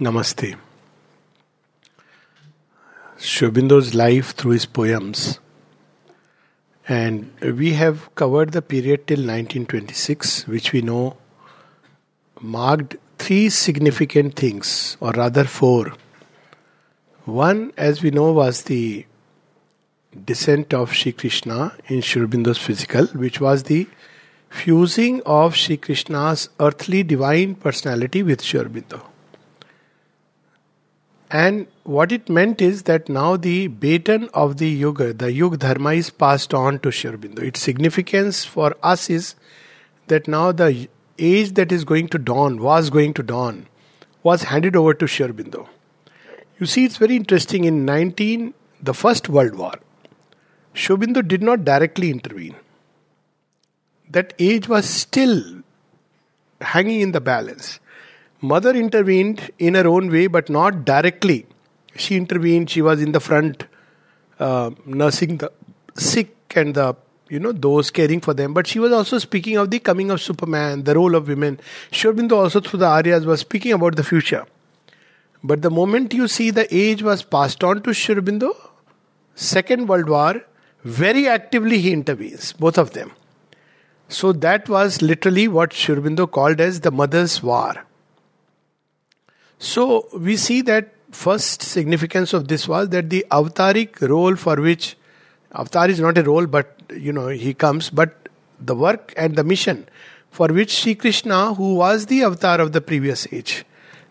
Namaste. Sri Aurobindo's life through his poems. And we have covered the period till 1926, which we know marked three significant things, or rather four. One, as we know, was the descent of Sri Krishna in Sri Aurobindo's physical, which was the fusing of Sri Krishna's earthly divine personality with Sri Aurobindo. And what it meant is that now the baton of the Yuga, the Yug Dharma, is passed on to Sri Its significance for us is that now the age that is going to dawn, was going to dawn, was handed over to Sri You see, it's very interesting. In 19, the First World War, Sri did not directly intervene that age was still hanging in the balance. Mother intervened in her own way, but not directly. She intervened, she was in the front, uh, nursing the sick and the you know those caring for them but she was also speaking of the coming of superman the role of women Sri Aurobindo also through the aryas was speaking about the future but the moment you see the age was passed on to Sri Aurobindo second world war very actively he intervenes both of them so that was literally what Sri Aurobindo called as the mother's war. So we see that first significance of this was that the avataric role for which avatar is not a role, but you know he comes, but the work and the mission for which Sri Krishna, who was the avatar of the previous age,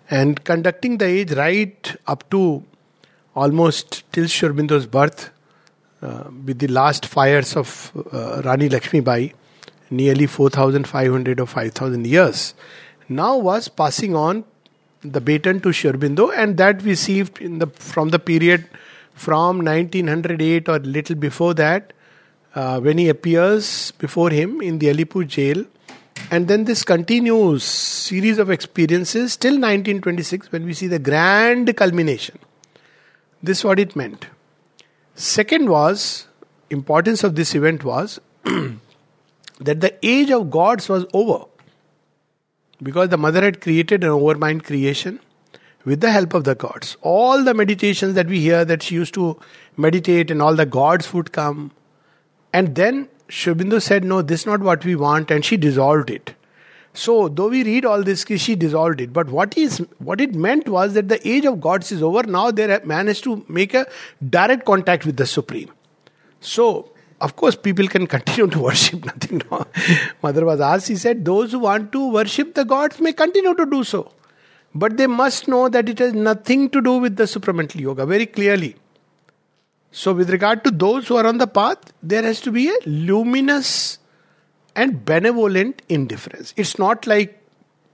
and conducting the age right up to almost till Sri Aurobindo's birth, uh, with the last fires of uh, Rani Lakshmi Bai, nearly 4,500 or 5,000 years, now was passing on the baton to Sri and that we see in the, from the period from 1908 or little before that, uh, when he appears before him in the Alipur jail. And then this continues series of experiences till 1926 when we see the grand culmination. This what it meant. Second was importance of this event was that the age of gods was over because the mother had created an overmind creation with the help of the gods. All the meditations that we hear that she used to meditate and all the gods would come. And then Sri Aurobindo said, No, this is not what we want, and she dissolved it. So, though we read all this, she dissolved it. But what is what it meant was that the age of gods is over. Now, they man has to make a direct contact with the Supreme. So, of course, people can continue to worship, nothing wrong. Mother was asked, she said, Those who want to worship the gods may continue to do so. But they must know that it has nothing to do with the supramental yoga, very clearly. So, with regard to those who are on the path, there has to be a luminous and benevolent indifference. It's not like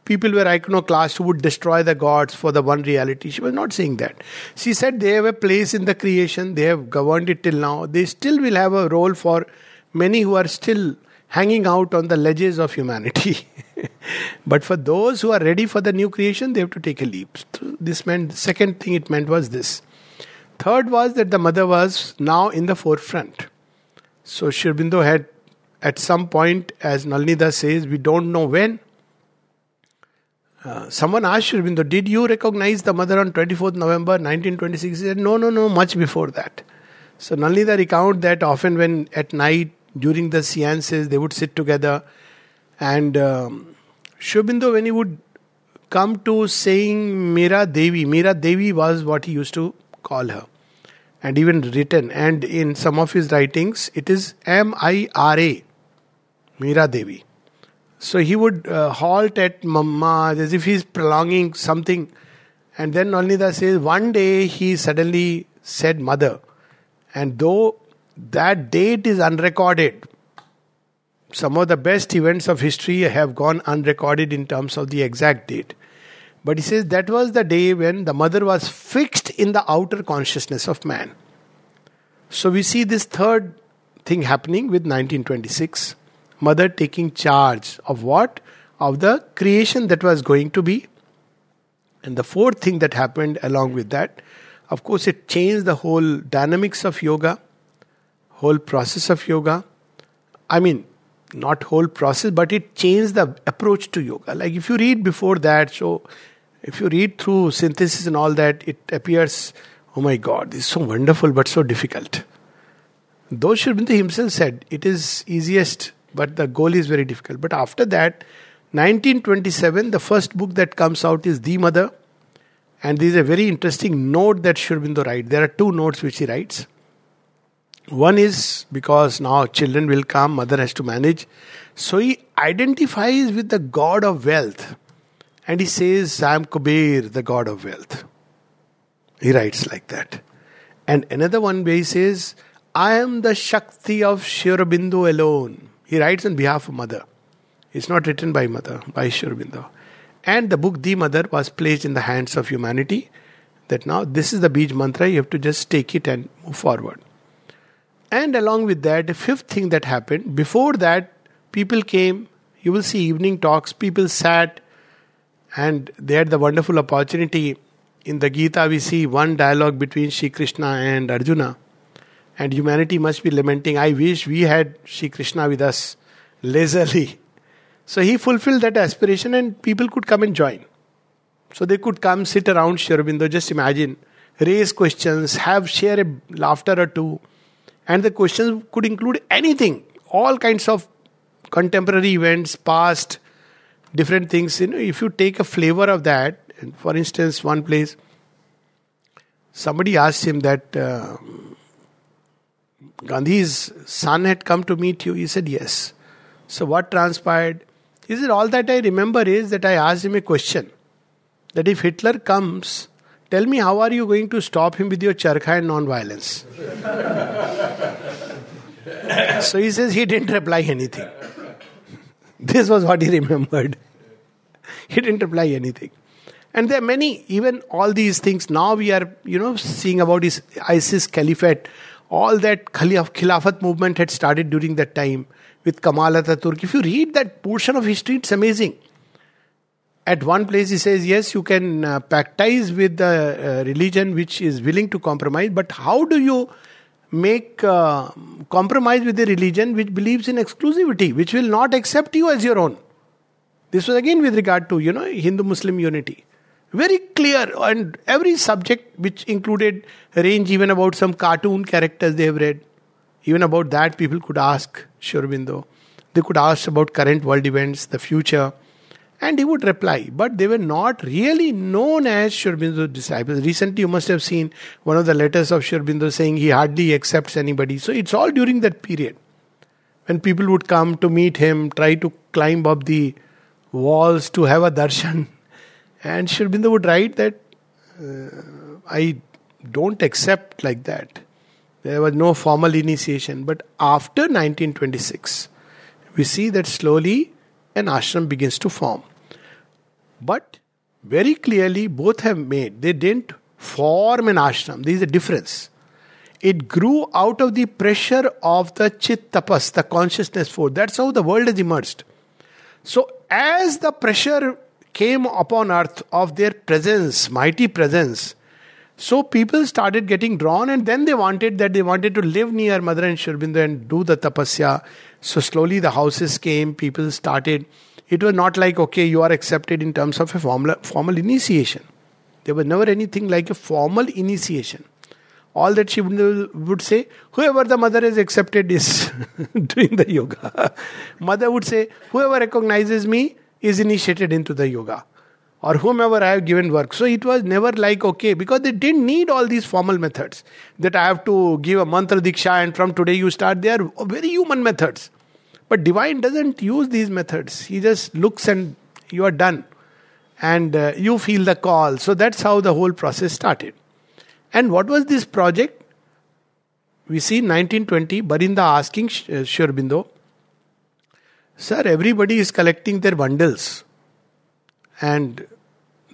people were iconoclast who would destroy the gods for the one reality. She was not saying that. She said they have a place in the creation, they have governed it till now. They still will have a role for many who are still hanging out on the ledges of humanity. but for those who are ready for the new creation, they have to take a leap. This meant, second thing it meant was this. Third was that the mother was now in the forefront. So Sri Aurobindo had, at some point, as Nalinida says, we don't know when, uh, someone asked Sri Aurobindo, Did you recognize the mother on 24th November 1926? He said, No, no, no, much before that. So, Nalinida recount that often when at night during the seances they would sit together and um, when he would come to saying Mira Devi, Mira Devi was what he used to call her and even written. And in some of his writings, it is M I R A, Mira Devi. So he would uh, halt at Mamma as if he's prolonging something. And then Nalinida says, one day he suddenly said mother. And though that date is unrecorded, some of the best events of history have gone unrecorded in terms of the exact date. But he says that was the day when the mother was fixed in the outer consciousness of man. So we see this third thing happening with 1926 mother taking charge of what? Of the creation that was going to be. And the fourth thing that happened along with that, of course, it changed the whole dynamics of yoga, whole process of yoga. I mean, not whole process, but it changed the approach to yoga. Like if you read before that, so If you read through synthesis and all that, it appears, oh my God, this is so wonderful but so difficult. Though Sri himself said it is easiest, but the goal is very difficult. But after that, 1927, the first book that comes out is The Mother. And there is a very interesting note that Sri Aurobindo writes. There are two notes which he writes. One is because now children will come, mother has to manage. So he identifies with the god of wealth. And he says, I am Kuber, the god of wealth. He writes like that. And another one where he says, I am the Shakti of Sri Aurobindo alone. He writes on behalf of mother. It's not written by mother, by Sri Aurobindo. And the book The Mother was placed in the hands of humanity. That now this is the Beej mantra, you have to just take it and move forward. And along with that, the fifth thing that happened, before that, people came, you will see evening talks, people sat, and they had the wonderful opportunity. In the Gita, we see one dialogue between Sri Krishna and Arjuna. And humanity must be lamenting, I wish we had Sri Krishna with us lazily. So he fulfilled that aspiration and people could come and join. So they could come sit around Sri Aurobindo, just imagine, raise questions, have share a laughter or two. And the questions could include anything, all kinds of contemporary events, past, different things. You know, if you take a flavor of that, for instance, one place, somebody asked him that uh, Gandhi's son had come to meet you. He said, Yes. So what transpired? He said, All that I remember is that I asked him a question that if Hitler comes, tell me how are you going to stop him with your charkha and non violence? so he says he didn't reply anything. This was what he remembered. He didn't reply anything. And there are many, even all these things. Now we are, you know, seeing about his ISIS caliphate. All that Khilafat movement had started during that time with Kamal Ataturk. If you read that portion of history, it's amazing. At one place, he says, Yes, you can uh, pactize with the uh, religion which is willing to compromise, but how do you make uh, compromise with a religion which believes in exclusivity, which will not accept you as your own? This was again with regard to, you know, Hindu Muslim unity. Very clear, and every subject which included range even about some cartoon characters they have read. Even about that, people could ask Sri Aurobindo. They could ask about current world events, the future, and he would reply. But they were not really known as Sri Aurobindo's disciples. Recently, you must have seen one of the letters of Sri Aurobindo saying he hardly accepts anybody. So it's all during that period when people would come to meet him, try to climb up the walls to have a darshan. And Sri Aurobindo would write that uh, I don't accept like that. There was no formal initiation. But after 1926, we see that slowly an ashram begins to form. But very clearly, both have made, they didn't form an ashram. There is a difference. It grew out of the pressure of the chit tapas, the consciousness force. That's how the world has emerged. So, as the pressure came upon earth of their presence, mighty presence, so people started getting drawn, and then they wanted that they wanted to live near Mother and Sri Aurobindo and do the tapasya. So slowly the houses came, people started. It was not like, okay, you are accepted in terms of a formal, formal initiation. There was never anything like a formal initiation. All that she would say, whoever the mother is accepted is doing the yoga. mother would say, whoever recognizes me is initiated into the yoga or whomever I have given work. So it was never like, okay, because they didn't need all these formal methods that I have to give a mantra diksha and from today you start. They are very human methods. But divine doesn't use these methods. He just looks and you are done. And uh, you feel the call. So that's how the whole process started. And what was this project? We see 1920, Barinda asking uh, Sri Aurobindo, Sir, everybody is collecting their bundles and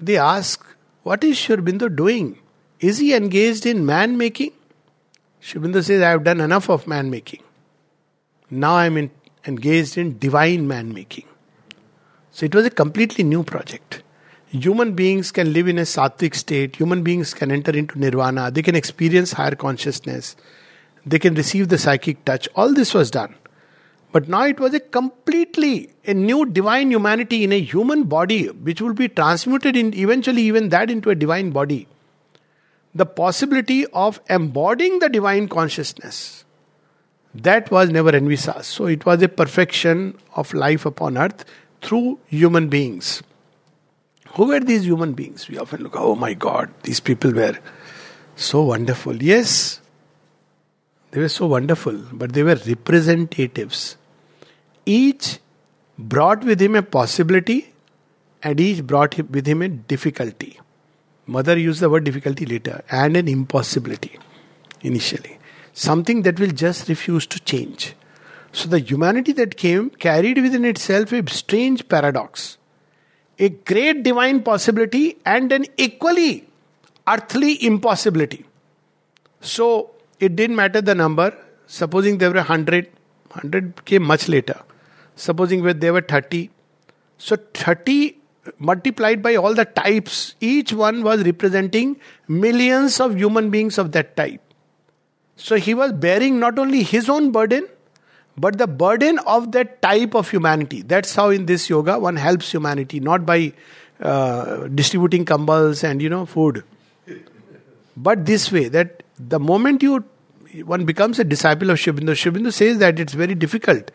they ask, What is Sri Aurobindo doing? Is he engaged in man making? Sri Aurobindo says, I have done enough of man making. Now I am in, engaged in divine man making. So it was a completely new project. Human beings can live in a sattvic state, human beings can enter into nirvana, they can experience higher consciousness, they can receive the psychic touch. All this was done. But now it was a completely a new divine humanity in a human body, which will be transmuted in eventually even that into a divine body. The possibility of embodying the divine consciousness. That was never envisaged. So it was a perfection of life upon earth through human beings. Who were these human beings? We often look, oh my God, these people were so wonderful. Yes, they were so wonderful, but they were representatives each brought with him a possibility and each brought with him a difficulty. Mother used the word difficulty later and an impossibility initially. Something that will just refuse to change. So the humanity that came carried within itself a strange paradox. A great divine possibility and an equally earthly impossibility. So it didn't matter the number. Supposing there were 100, 100 came much later supposing where there were 30 so 30 multiplied by all the types each one was representing millions of human beings of that type. So he was bearing not only his own burden but the burden of that type of humanity. That's how in this yoga one helps humanity not by uh, distributing kambals and you know food. But this way that the moment you one becomes a disciple of Sri Aurobindo, Shibindo says that it's very difficult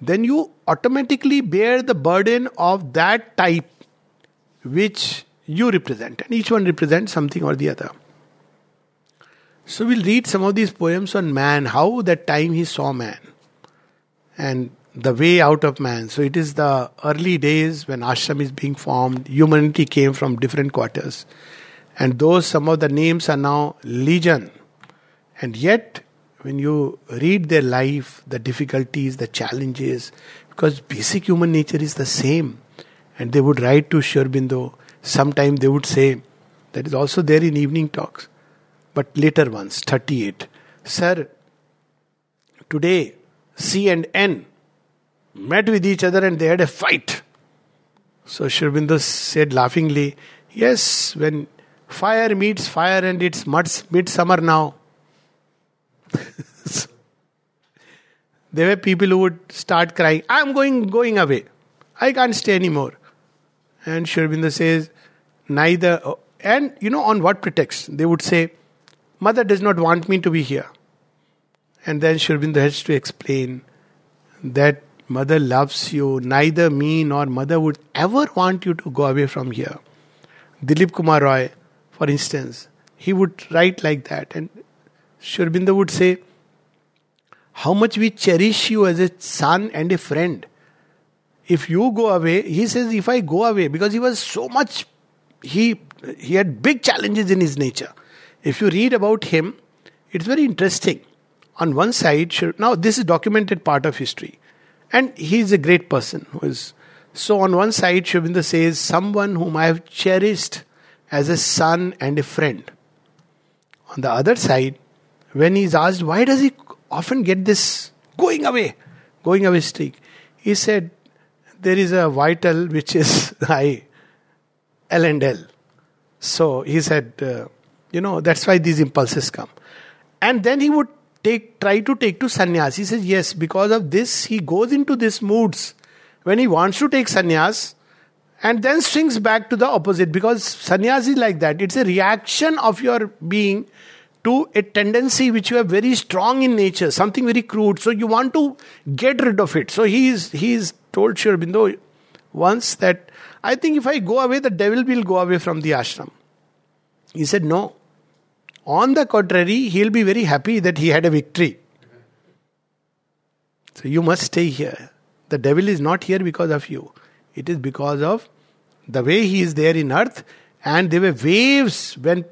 then you automatically bear the burden of that type which you represent. And each one represents something or the other. So we'll read some of these poems on man, how that time he saw man and the way out of man. So it is the early days when ashram is being formed, humanity came from different quarters. And those some of the names are now legion. And yet when you read their life, the difficulties, the challenges, because basic human nature is the same. And they would write to Sri Aurobindo. Sometime they would say, that is also there in evening talks. But later ones, 38. Sir, today C and N met with each other and they had a fight. So Sri said laughingly, Yes, when fire meets fire and it's midsummer now, there were people who would start crying, I'm going going away. I can't stay anymore. And Sri Aurobindo says, neither and you know on what pretext? They would say, Mother does not want me to be here. And then Sri Aurobindo has to explain that mother loves you, neither me nor mother would ever want you to go away from here. Dilip Kumar Roy, for instance, he would write like that. And Sri Aurobindo would say, How much we cherish you as a son and a friend. If you go away, he says, If I go away, because he was so much, he, he had big challenges in his nature. If you read about him, it's very interesting. On one side, now this is documented part of history, and he is a great person who is. So on one side, Sri Aurobindo says, someone whom I have cherished as a son and a friend. On the other side, when he's asked, why does he often get this going away, going away streak? He said, there is a vital which is I, L and L. So he said, uh, you know, that's why these impulses come. And then he would take, try to take to sannyas. He says, yes, because of this, he goes into these moods when he wants to take sannyas and then swings back to the opposite because sannyas is like that. It's a reaction of your being to a tendency which you have very strong in nature, something very crude. So you want to get rid of it. So he is he is told Sri once that I think if I go away, the devil will go away from the ashram. He said, No. On the contrary, he'll be very happy that he had a victory. So you must stay here. The devil is not here because of you. It is because of the way he is there in earth. And there were waves when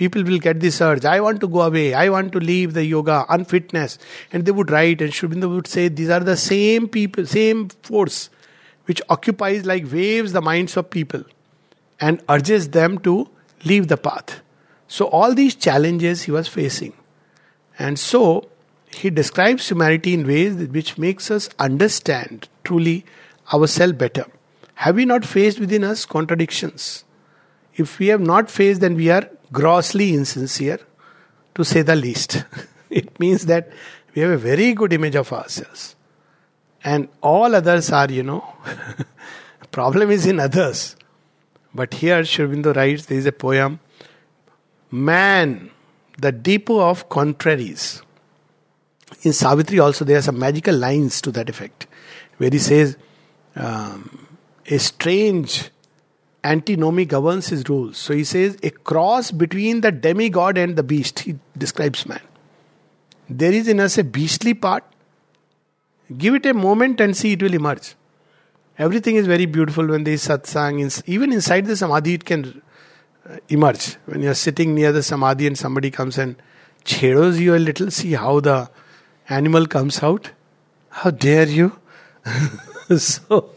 people will get this urge i want to go away. I want to leave the yoga unfitness. And they would write and Aurobindo would say these are the same people same force which occupies like waves the minds of people and urges them to leave the path. So all these challenges he was facing. And so he describes humanity in ways which makes us understand truly ourselves better. Have we not faced within us contradictions? If we have not faced then we are grossly insincere, to say the least. it means that we have a very good image of ourselves. And all others are, you know, problem is in others. But here Sri Aurobindo writes, there is a poem, Man, the depot of contraries. In Savitri also there are some magical lines to that effect, where he says, um, a strange antinomy governs his rules. So he says, a cross between the demigod and the beast. He describes man. There is in us a beastly part. Give it a moment and see it will emerge. Everything is very beautiful when there is satsang. Even inside the samadhi, it can uh, emerge. When you are sitting near the samadhi and somebody comes and chedos you a little, see how the animal comes out. How dare you? so,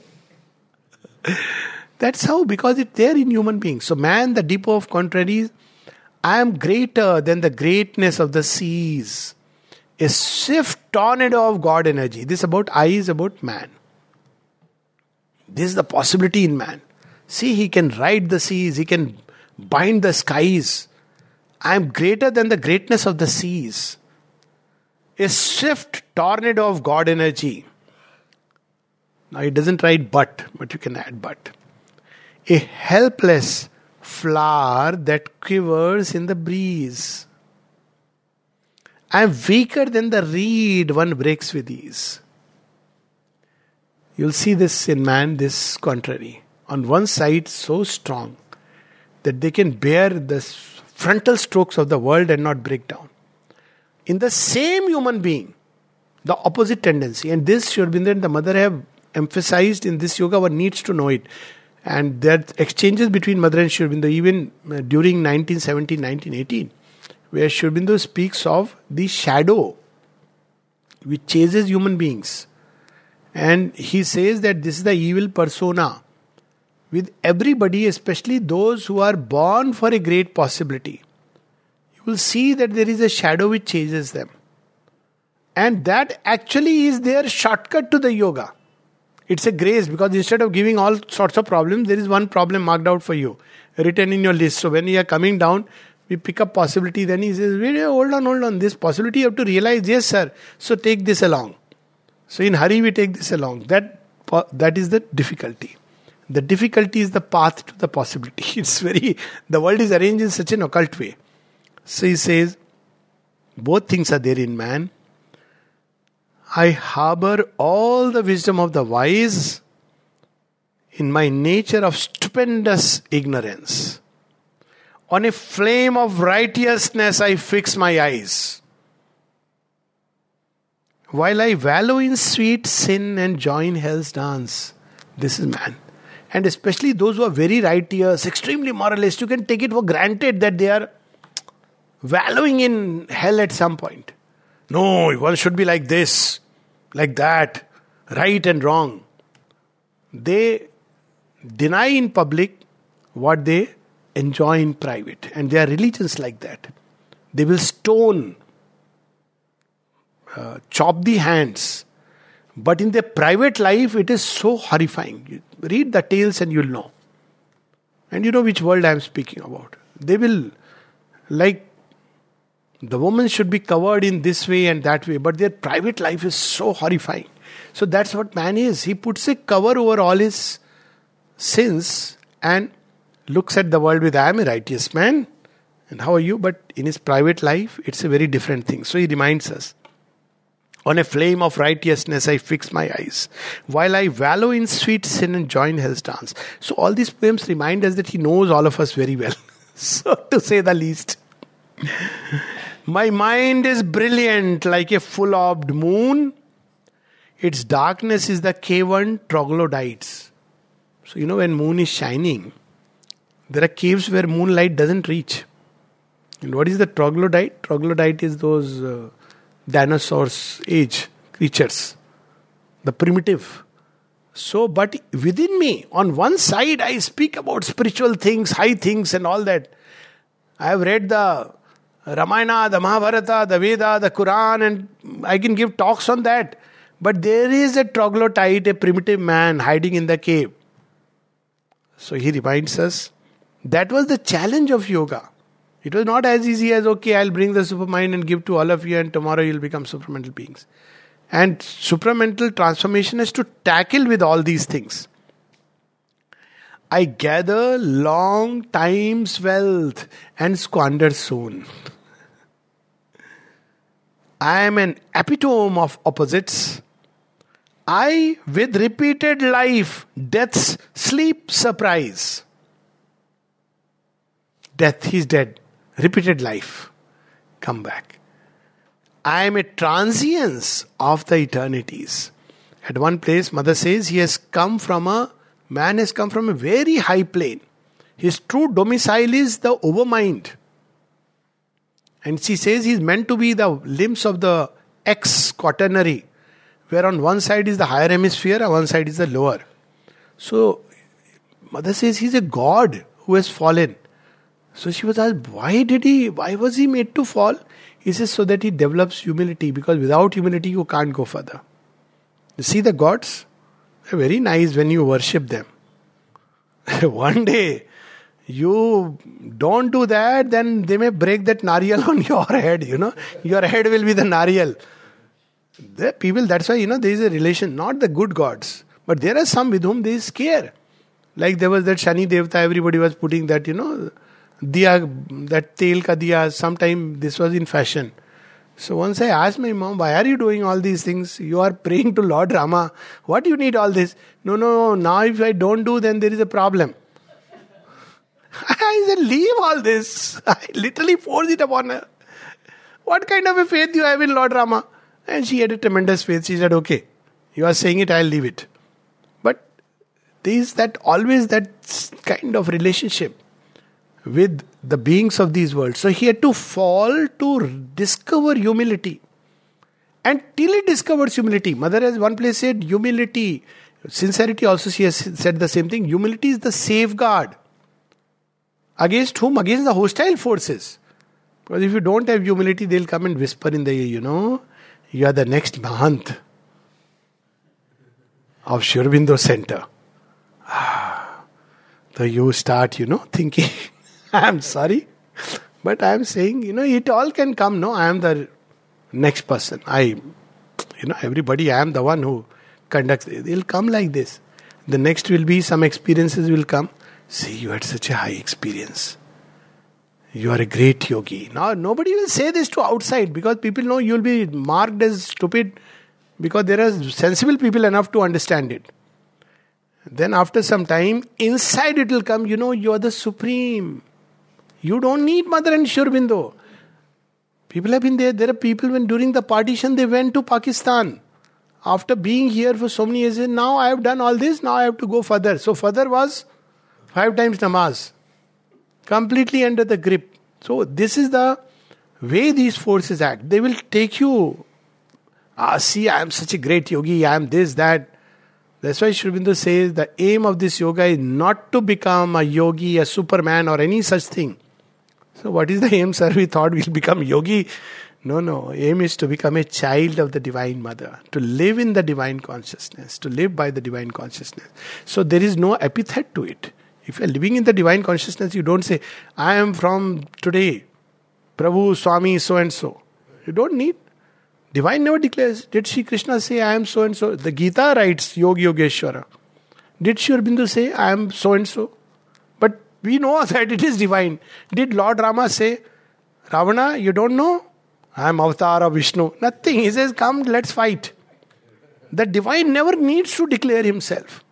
that's how, because it's there in human beings. So, man, the depot of contraries, I am greater than the greatness of the seas a swift tornado of God energy. This about I is about man. This is the possibility in man. See, he can ride the seas, he can bind the skies. I am greater than the greatness of the seas. A swift tornado of God energy. Now, he doesn't write but, but you can add but. A helpless flower that quivers in the breeze. I am weaker than the reed one breaks with ease. You'll see this in man, this contrary. On one side, so strong that they can bear the frontal strokes of the world and not break down. In the same human being, the opposite tendency, and this Aurobindo and the mother have emphasized in this yoga, one needs to know it. And there are exchanges between mother and Sri Aurobindo even uh, during 1917, 1918 where Sri Aurobindo speaks of the shadow which chases human beings. And he says that this is the evil persona with everybody, especially those who are born for a great possibility. You will see that there is a shadow which chases them. And that actually is their shortcut to the yoga. It's a grace because instead of giving all sorts of problems, there is one problem marked out for you, written in your list. So when you are coming down, we pick up possibility then he says wait, hold on hold on. This possibility you have to realize yes sir. So take this along. So in hurry we take this along. That that is the difficulty. The difficulty is the path to the possibility. It's very the world is arranged in such an occult way. So he says both things are there in man i harbor all the wisdom of the wise in my nature of stupendous ignorance on a flame of righteousness I fix my eyes. While I wallow in sweet sin and join hell's dance. This is man. And especially those who are very righteous, extremely moralist, you can take it for granted that they are wallowing in hell at some point. No, one should be like this, like that, right and wrong. They deny in public what they enjoy in private. And there are religions like that. They will stone, uh, chop the hands. But in their private life, it is so horrifying. You read the tales and you'll know. And you know which world I am speaking about. They will, like, the woman should be covered in this way and that way, but their private life is so horrifying. So that's what man is. He puts a cover over all his sins and looks at the world with, I am a righteous man. And how are you? But in his private life, it's a very different thing. So he reminds us. On a flame of righteousness, I fix my eyes, while I wallow in sweet sin and join hell's dance. So, all these poems remind us that he knows all of us very well. so, to say the least. My mind is brilliant like a full orbed moon. Its darkness is the cavern troglodytes. So, you know, when moon is shining, there are caves where moonlight doesn't reach. And what is the troglodyte? Troglodyte is those uh, dinosaurs age creatures, the primitive. So, but within me, on one side, I speak about spiritual things, high things, and all that. I have read the Ramayana, the Mahabharata, the Veda, the Quran, and I can give talks on that. But there is a troglodyte, a primitive man hiding in the cave. So he reminds us that was the challenge of yoga. It was not as easy as, okay, I'll bring the supermind and give to all of you, and tomorrow you'll become supermental beings. And supramental transformation is to tackle with all these things. I gather long time's wealth and squander soon. I am an epitome of opposites. I, with repeated life, death's sleep surprise. Death, he's dead. Repeated life. Come back. I am a transience of the eternities. At one place, Mother says he has come from a man has come from a very high plane. His true domicile is the overmind. And she says he's meant to be the limbs of the X quaternary, where on one side is the higher hemisphere, on one side is the lower. So, Mother says he's a god who has fallen. So she was asked, why did he, why was he made to fall? He says, so that he develops humility, because without humility you can't go further. You see the gods? They're very nice when you worship them. One day, you don't do that, then they may break that nariyal on your head, you know. Your head will be the nariyal. The people, that's why, you know, there is a relation, not the good gods, but there are some with whom they scare. Like there was that Shani Devta, everybody was putting that, you know, diya, that tel ka diya, sometime this was in fashion. So once I asked my mom, why are you doing all these things? You are praying to Lord Rama. What do you need all this? No, no. Now if I don't do, then there is a problem. I said, leave all this. I literally forced it upon her. What kind of a faith you have in Lord Rama? And she had a tremendous faith. She said, okay, you are saying it, I'll leave it. But there is that always that kind of relationship with the beings of these worlds. So he had to fall to discover humility. And till he discovers humility, Mother has one place said humility, sincerity also she has said the same thing. Humility is the safeguard. Against whom? Against the hostile forces. Because if you don't have humility, they'll come and whisper in the ear, you know, you are the next Mahant of Sri Aurobindo Center. Ah, so you start, you know, thinking. I am sorry. But I am saying, you know, it all can come. No, I am the next person. I, you know, everybody, I am the one who conducts. They'll come like this. The next will be some experiences will come. See, you had such a high experience. You are a great yogi. Now, nobody will say this to outside because people know you'll be marked as stupid because there are sensible people enough to understand it. Then, after some time, inside it will come, you know, you are the supreme. You don't need Mother and Sri Aurobindo. People have been there. There are people when during the partition they went to Pakistan. After being here for so many years, now I have done all this, now I have to go further. So further was five times namaz. Completely under the grip. So this is the way these forces act. They will take you. Ah, see, I am such a great yogi, I am this, that. That's why Aurobindo says the aim of this yoga is not to become a yogi, a superman, or any such thing. So, what is the aim, sir? We thought we'll become yogi. No, no. Aim is to become a child of the Divine Mother, to live in the Divine Consciousness, to live by the Divine Consciousness. So, there is no epithet to it. If you're living in the Divine Consciousness, you don't say, I am from today, Prabhu, Swami, so and so. You don't need. Divine never declares. Did Sri Krishna say, I am so and so? The Gita writes, Yogi Yogeshwara. Did Sri Aurobindo say, I am so and so? But we know that it is divine. Did Lord Rama say, Ravana, you don't know? I am avatar of Vishnu. Nothing. He says, Come, let's fight. The divine never needs to declare himself.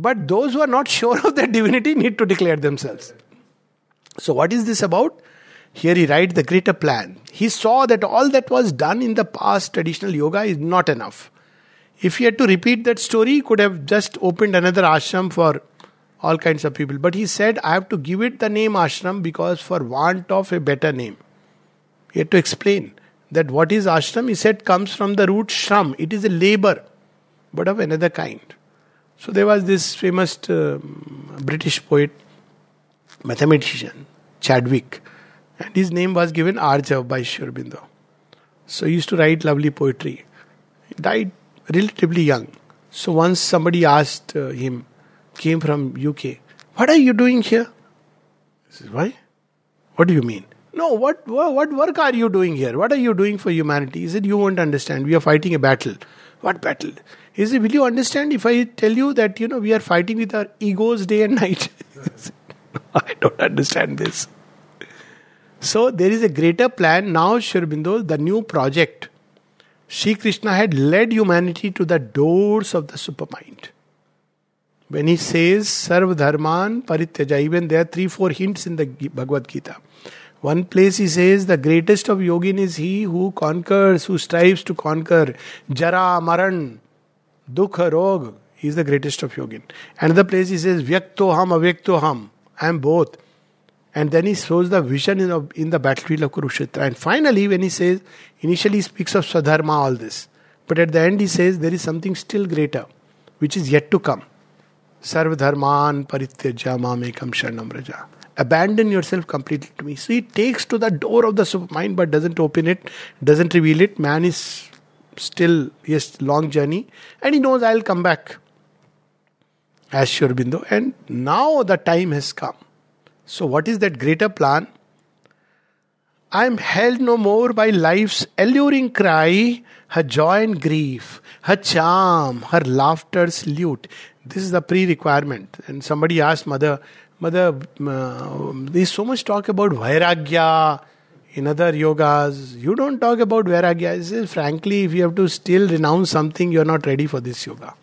But those who are not sure of their divinity need to declare themselves. So, what is this about? Here he writes the greater plan. He saw that all that was done in the past traditional yoga is not enough. If he had to repeat that story, he could have just opened another ashram for all kinds of people. But he said, I have to give it the name ashram because for want of a better name. He had to explain that what is ashram, he said, comes from the root shram. It is a labor, but of another kind. So there was this famous uh, British poet, mathematician, Chadwick, and his name was given Arjav by Sri Aurobindo. So he used to write lovely poetry. He died relatively young. So once somebody asked uh, him, came from UK. What are you doing here? He says, Why? What do you mean? No, what, what work are you doing here? What are you doing for humanity? He said, You won't understand. We are fighting a battle. What battle? He said, Will you understand if I tell you that, you know, we are fighting with our egos day and night? I don't understand this. So there is a greater plan. Now, Sri Aurobindo, the new project, Sri Krishna had led humanity to the doors of the supermind. When he says Sarv Dharman Parityaja, even there are three, four hints in the Bhagavad Gita. One place he says the greatest of yogin is he who conquers, who strives to conquer Jara, Maran, Dukha, Rog. He is the greatest of yogin. Another place he says Vyakto Ham, Avyakto Ham. I am both. And then he shows the vision in, in the battlefield of Kurukshetra. And finally, when he says, initially he speaks of Swadharma, all this. But at the end he says there is something still greater, which is yet to come. Sarv dharman parityaja mamekam sharnam raja. Abandon yourself completely to me. So he takes to the door of the mind but doesn't open it, doesn't reveal it. Man is still, yes, long journey. And he knows I'll come back. As Sri Aurobindo. And now the time has come so, what is that greater plan? I am held no more by life's alluring cry, her joy and grief, her charm, her laughter's lute. This is the pre requirement. And somebody asked Mother, Mother, uh, there's so much talk about Vairagya in other yogas. You don't talk about Vairagya. Says, frankly, if you have to still renounce something, you're not ready for this yoga.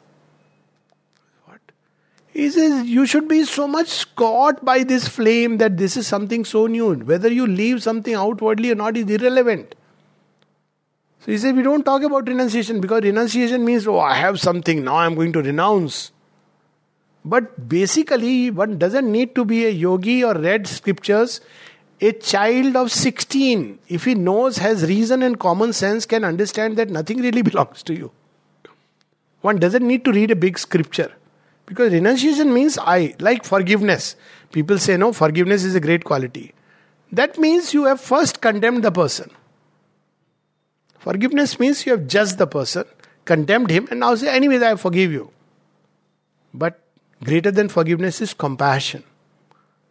He says, You should be so much caught by this flame that this is something so new. Whether you leave something outwardly or not is irrelevant. So he says, We don't talk about renunciation because renunciation means, Oh, I have something, now I'm going to renounce. But basically, one doesn't need to be a yogi or read scriptures. A child of 16, if he knows, has reason and common sense, can understand that nothing really belongs to you. One doesn't need to read a big scripture. Because renunciation means I, like forgiveness. People say, no, forgiveness is a great quality. That means you have first condemned the person. Forgiveness means you have judged the person, condemned him, and now say, anyways, I forgive you. But greater than forgiveness is compassion.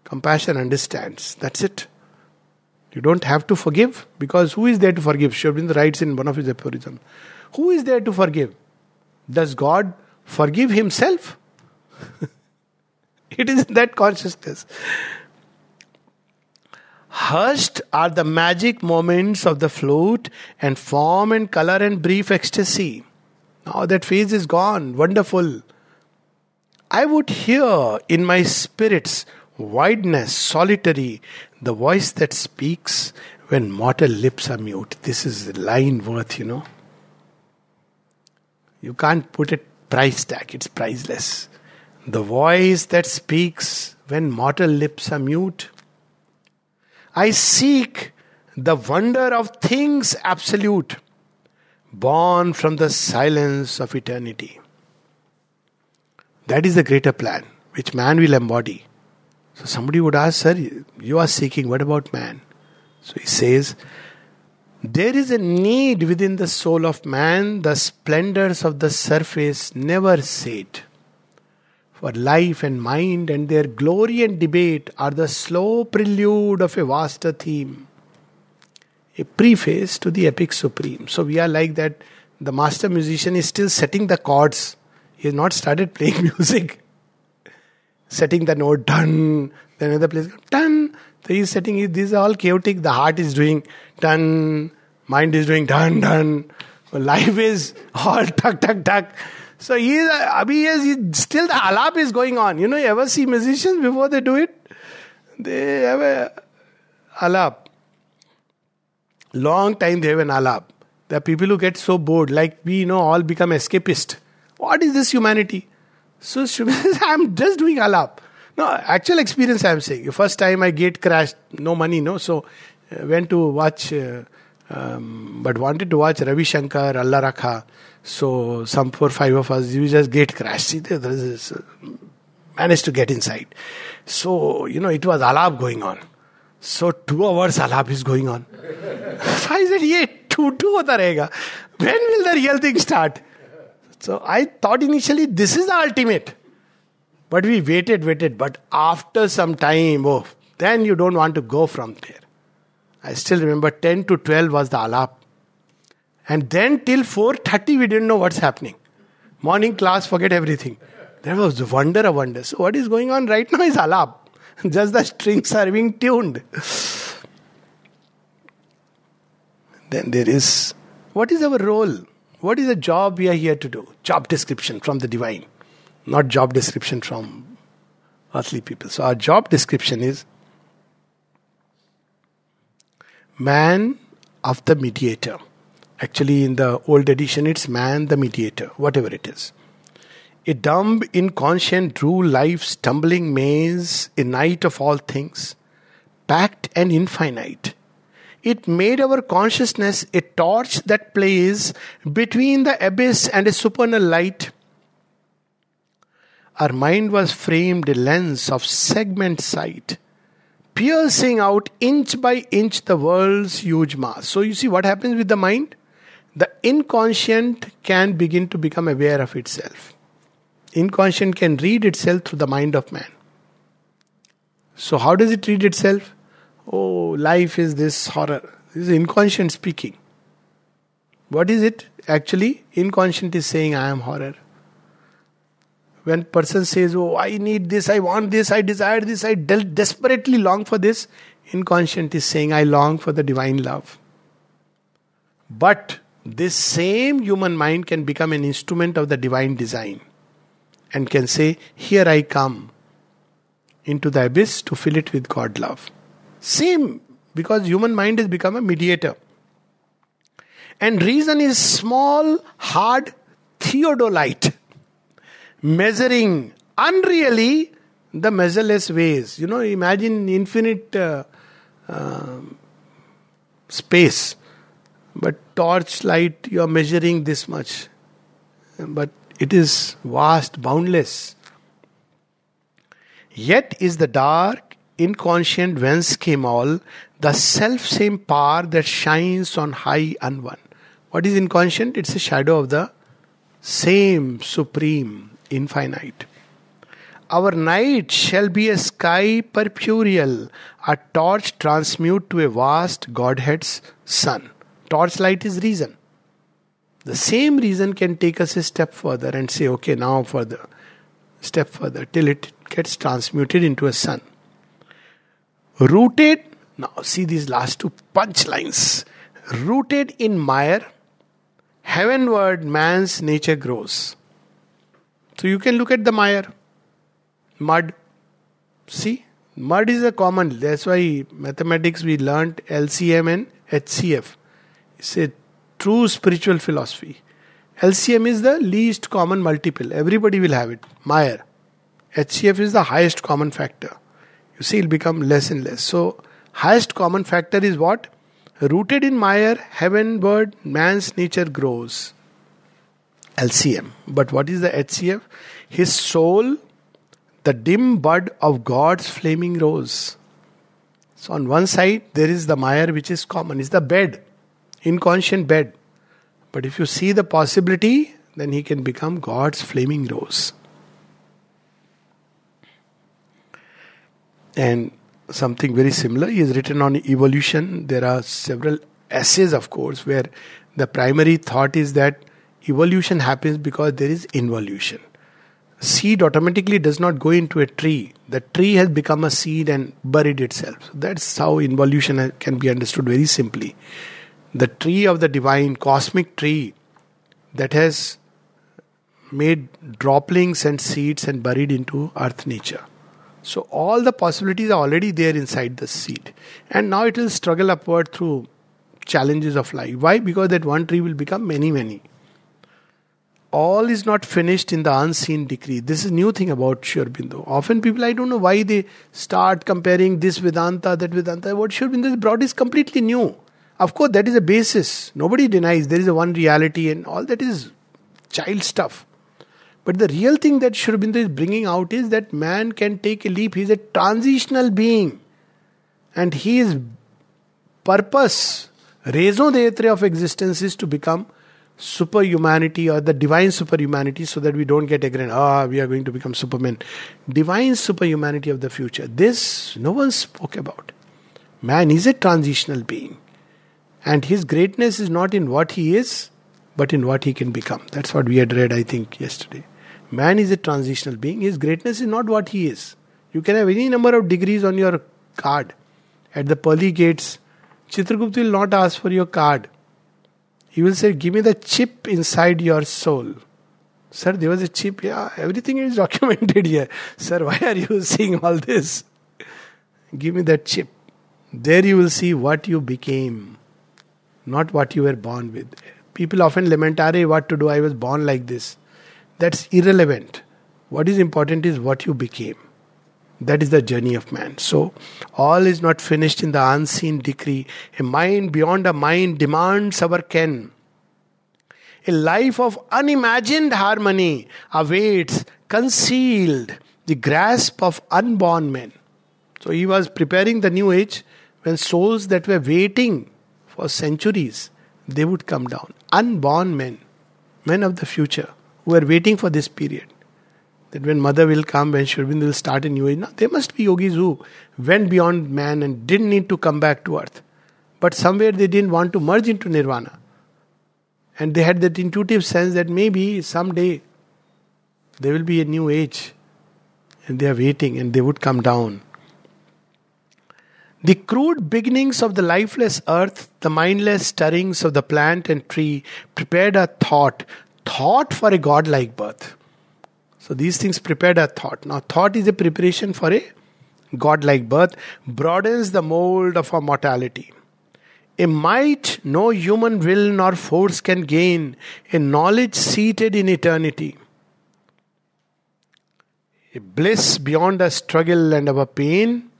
Compassion understands. That's it. You don't have to forgive because who is there to forgive? Sri writes in one of his aphorisms. Who is there to forgive? Does God forgive himself? it is that consciousness. Hushed are the magic moments of the flute and form and color and brief ecstasy. Now that phase is gone, wonderful. I would hear in my spirit's wideness, solitary, the voice that speaks when mortal lips are mute. This is line worth, you know. You can't put a price tag, it's priceless the voice that speaks when mortal lips are mute. I seek the wonder of things absolute, born from the silence of eternity. That is the greater plan which man will embody. So somebody would ask, Sir, you are seeking, what about man? So he says, There is a need within the soul of man, the splendors of the surface never sate. For life and mind and their glory and debate are the slow prelude of a vaster theme, a preface to the epic supreme. So we are like that. The master musician is still setting the chords. He has not started playing music. setting the note done, then another place done. So he is setting it. These are all chaotic. The heart is doing done, mind is doing done done. Life is all tuck tuck tuck. So he is, Abhi is, still the alap is going on. You know, you ever see musicians before they do it? They have a alap. Long time they have an alap. There are people who get so bored, like we, you know, all become escapist. What is this humanity? So I'm just doing alap. No, actual experience I'm saying. The first time I gate crashed, no money, no. So uh, went to watch, uh, um, but wanted to watch Ravi Shankar, Allah Rakha. So some four, five of us, we just gate crashed. See, there is, uh, managed to get inside. So, you know, it was alap going on. So two hours alap is going on. so I said, yeah, two, two. When will the real thing start? So I thought initially this is the ultimate. But we waited, waited. But after some time, oh, then you don't want to go from there. I still remember 10 to 12 was the alap. And then till 4.30 we didn't know what's happening. Morning class, forget everything. There was wonder of wonders. So what is going on right now is alap. Just the strings are being tuned. Then there is what is our role? What is the job we are here to do? Job description from the divine, not job description from earthly people. So our job description is man of the mediator. Actually, in the old edition, it's man the mediator, whatever it is. A dumb, inconscient rule life's stumbling maze, a night of all things, packed and infinite. It made our consciousness a torch that plays between the abyss and a supernal light. Our mind was framed a lens of segment sight piercing out inch by inch the world's huge mass. So, you see what happens with the mind? The inconscient can begin to become aware of itself. Inconscient can read itself through the mind of man. So, how does it read itself? Oh, life is this horror. This is inconscient speaking. What is it? Actually, inconscient is saying, I am horror when person says oh i need this i want this i desire this i de- desperately long for this inconscient is saying i long for the divine love but this same human mind can become an instrument of the divine design and can say here i come into the abyss to fill it with god love same because human mind has become a mediator and reason is small hard theodolite measuring unreally the measureless ways. You know, imagine infinite uh, uh, space, but torchlight you are measuring this much, but it is vast, boundless. Yet is the dark, inconscient whence came all, the self same power that shines on high unwon. What is inconscient? It's a shadow of the same supreme infinite. Our night shall be a sky purpureal, a torch transmute to a vast Godhead's sun. Torchlight is reason. The same reason can take us a step further and say, okay, now further, step further, till it gets transmuted into a sun. Rooted, now see these last two punch lines. Rooted in mire, heavenward man's nature grows. So you can look at the mire, mud. See, mud is a common. That's why mathematics we learned LCM and HCF. It's a true spiritual philosophy. LCM is the least common multiple. Everybody will have it. Mire. HCF is the highest common factor. You see, it'll become less and less. So, highest common factor is what? Rooted in mire, heavenward, man's nature grows. LCM. But what is the HCF? His soul, the dim bud of God's flaming rose. So on one side there is the mire which is common, is the bed, inconscient bed. But if you see the possibility, then he can become God's flaming rose. And something very similar is written on evolution. There are several essays, of course, where the primary thought is that Evolution happens because there is involution. Seed automatically does not go into a tree. The tree has become a seed and buried itself. That's how involution can be understood very simply. The tree of the divine, cosmic tree that has made droplings and seeds and buried into earth nature. So all the possibilities are already there inside the seed. And now it will struggle upward through challenges of life. Why? Because that one tree will become many, many all is not finished in the unseen decree. This is new thing about Sri Aurobindo. Often people, I don't know why they start comparing this Vedanta, that Vedanta. What has brought is completely new. Of course, that is a basis. Nobody denies there is a one reality and all that is child stuff. But the real thing that Sri Aurobindo is bringing out is that man can take a leap. He is a transitional being. And his purpose, raison d'etre of existence is to become superhumanity or the divine superhumanity so that we don't get aggravated. Ah, we are going to become supermen. Divine superhumanity of the future. This no one spoke about. Man is a transitional being. And his greatness is not in what he is, but in what he can become. That's what we had read, I think, yesterday. Man is a transitional being. His greatness is not what he is. You can have any number of degrees on your card. At the pearly gates, Chitragupta will not ask for your card. He will say, Give me the chip inside your soul. Sir, there was a chip. Yeah, everything is documented here. Sir, why are you seeing all this? Give me that chip. There you will see what you became, not what you were born with. People often lament, Are, what to do? I was born like this. That's irrelevant. What is important is what you became. That is the journey of man. So, all is not finished in the unseen decree. A mind beyond a mind demands our ken. A life of unimagined harmony awaits, concealed, the grasp of unborn men. So, he was preparing the new age when souls that were waiting for centuries they would come down. Unborn men, men of the future, who are waiting for this period that when mother will come, when Sri Aurobindo will start a new age, now, there must be yogis who went beyond man and didn't need to come back to earth. But somewhere they didn't want to merge into nirvana. And they had that intuitive sense that maybe someday there will be a new age. And they are waiting and they would come down. The crude beginnings of the lifeless earth, the mindless stirrings of the plant and tree, prepared a thought, thought for a godlike birth. So these things prepared our thought. Now, thought is a preparation for a godlike birth, broadens the mold of our mortality. A might no human will nor force can gain, a knowledge seated in eternity. A bliss beyond our struggle and our pain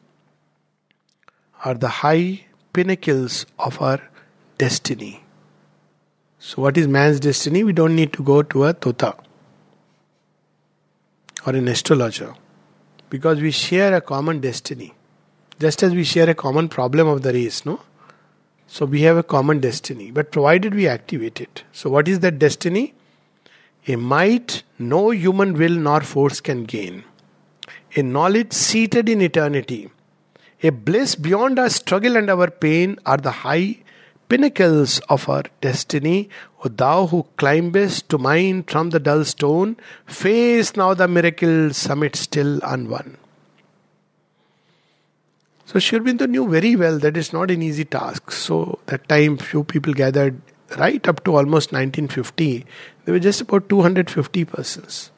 are the high pinnacles of our destiny. So, what is man's destiny? We don't need to go to a tota or an astrologer because we share a common destiny. Just as we share a common problem of the race no? So we have a common destiny. But provided we activate it. So what is that destiny? A might no human will nor force can gain. A knowledge seated in eternity. A bliss beyond our struggle and our pain are the high pinnacles of our destiny. O thou who climbest to mine from the dull stone, face now the miracle summit still unwon. So Sri Aurobindo knew very well that it's not an easy task. So that time few people gathered right up to almost 1950. There were just about 250 persons.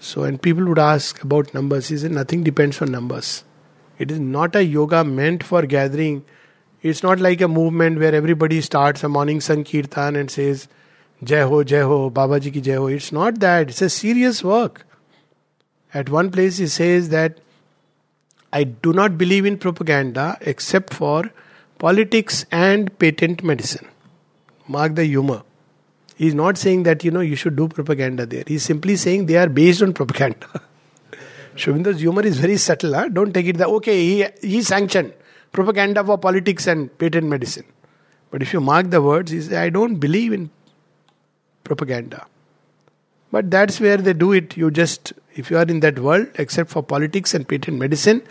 So and people would ask about numbers. He said nothing depends on numbers. It is not a yoga meant for gathering it's not like a movement where everybody starts a morning Sankirtan and says, Jai Ho, Jai Ho, Babaji ki Jai Ho. It's not that. It's a serious work. At one place, he says that I do not believe in propaganda except for politics and patent medicine. Mark the humor. He's not saying that you know you should do propaganda there. He's simply saying they are based on propaganda. Aurobindo's humor is very subtle. Huh? Don't take it that okay. He he sanctioned propaganda for politics and patent medicine. But if you mark the words, he says, I don't believe in propaganda. But that's where they do it. You just, if you are in that world, except for politics and patent medicine,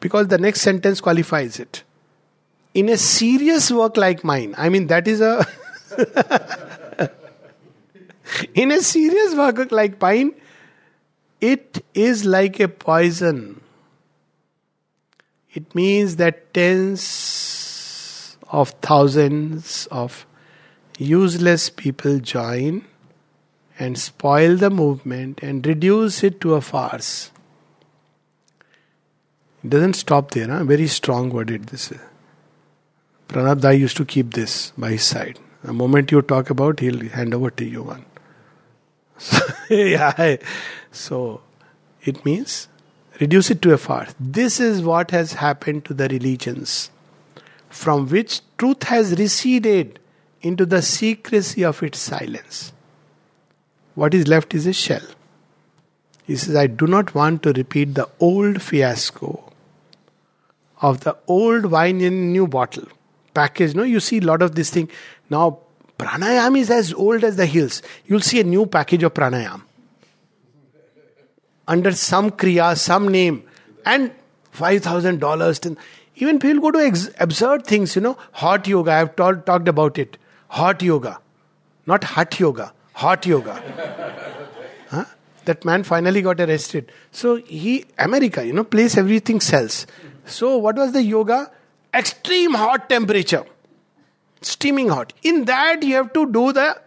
because the next sentence qualifies it. In a serious work like mine, I mean, that is a. in a serious work like mine, it is like a poison it means that tens of thousands of useless people join and spoil the movement and reduce it to a farce. It doesn't stop there, huh? very strong worded this. Pranab Dai used to keep this by his side. The moment you talk about, he'll hand over to you one. yeah, so it means reduce it to a farce. This is what has happened to the religions, from which truth has receded into the secrecy of its silence. What is left is a shell. He says, I do not want to repeat the old fiasco of the old wine in new bottle. Package, no, you see a lot of this thing. Now, pranayam is as old as the hills. You'll see a new package of pranayam under some kriya, some name, and $5,000. Even people go to ex- absurd things, you know, hot yoga. I've told, talked about it. Hot yoga. Not hot yoga, hot yoga. huh? That man finally got arrested. So he, America, you know, place everything sells. So what was the yoga? Extreme hot temperature. Steaming hot. In that you have to do the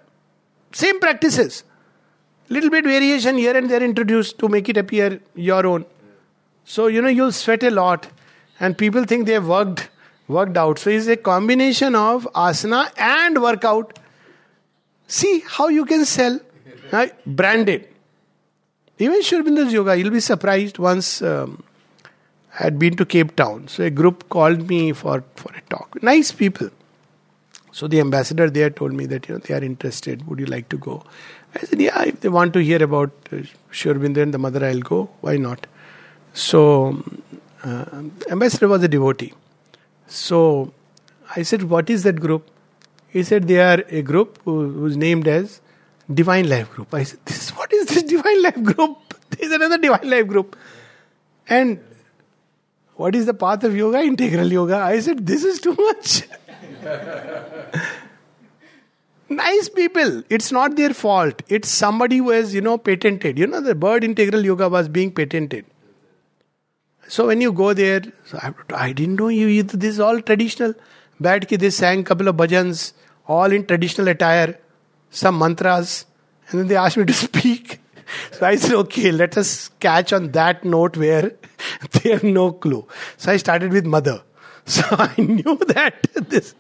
same practices. Little bit variation here and there introduced to make it appear your own. So you know you'll sweat a lot and people think they have worked worked out. So it's a combination of asana and workout. See how you can sell. Right? Branded. Even Sri Aurobindo's yoga, you'll be surprised once um, I had been to Cape Town. So a group called me for, for a talk. Nice people. So the ambassador there told me that you know they are interested. Would you like to go? I said, yeah, if they want to hear about uh, Sri and the mother, I'll go. Why not? So uh, ambassador was a devotee. So I said, what is that group? He said they are a group who, who's named as Divine Life Group. I said, this what is this Divine Life Group? There is another Divine Life Group. And what is the path of yoga? Integral yoga. I said, this is too much. nice people. It's not their fault. It's somebody who has, you know, patented. You know, the bird integral yoga was being patented. So when you go there, so I, I didn't know you. This is all traditional. Bad ki they sang couple of bhajans, all in traditional attire, some mantras, and then they asked me to speak. So I said, okay, let us catch on that note where they have no clue. So I started with mother. So I knew that this.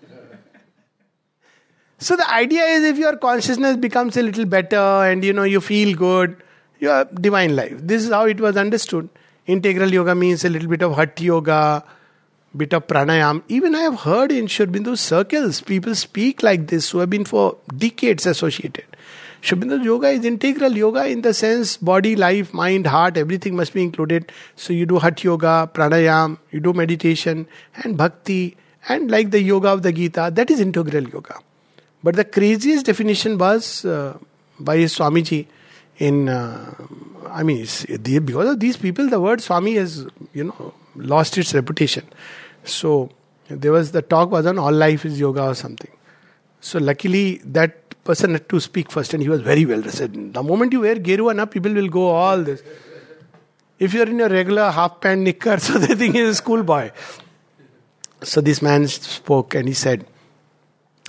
So the idea is if your consciousness becomes a little better and you know you feel good, you have divine life. This is how it was understood. Integral yoga means a little bit of hatha yoga, bit of pranayam. Even I have heard in Aurobindo circles, people speak like this who have been for decades associated. Shubhendu yoga is integral yoga in the sense body, life, mind, heart, everything must be included. So you do hatha yoga, pranayam, you do meditation and bhakti and like the yoga of the Gita, that is integral yoga. But the craziest definition was uh, by Swamiji in uh, I mean, because of these people, the word Swami has, you know, lost its reputation. So there was the talk was on all life is yoga or something. So luckily that person had to speak first, and he was very well dressed. The moment you wear geru na, people will go all this. If you're in a regular half pant knicker, so they think he's a schoolboy. So this man spoke and he said,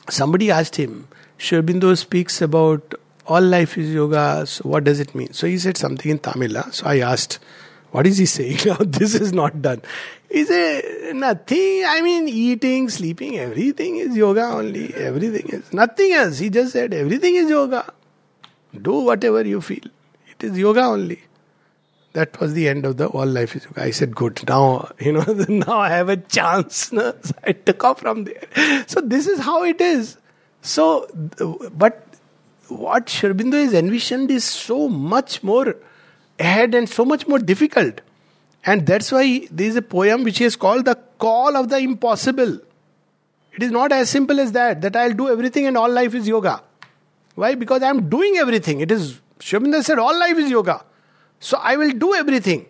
somebody asked him, Sri Aurobindo speaks about all life is yoga. So what does it mean? So he said something in Tamil. Ah. So I asked, what is he saying? this is not done. He said, nothing. I mean, eating, sleeping, everything is yoga only. Everything is nothing else. He just said, everything is yoga. Do whatever you feel. It is yoga only. That was the end of the all life is yoga. I said, good. Now, you know, now I have a chance. So I took off from there. So this is how it is. So, but what Sri Aurobindo has envisioned is so much more ahead and so much more difficult. And that's why there is a poem which is called The Call of the Impossible. It is not as simple as that, that I'll do everything and all life is yoga. Why? Because I'm doing everything. It is, Sri Aurobindo said, all life is yoga. So I will do everything.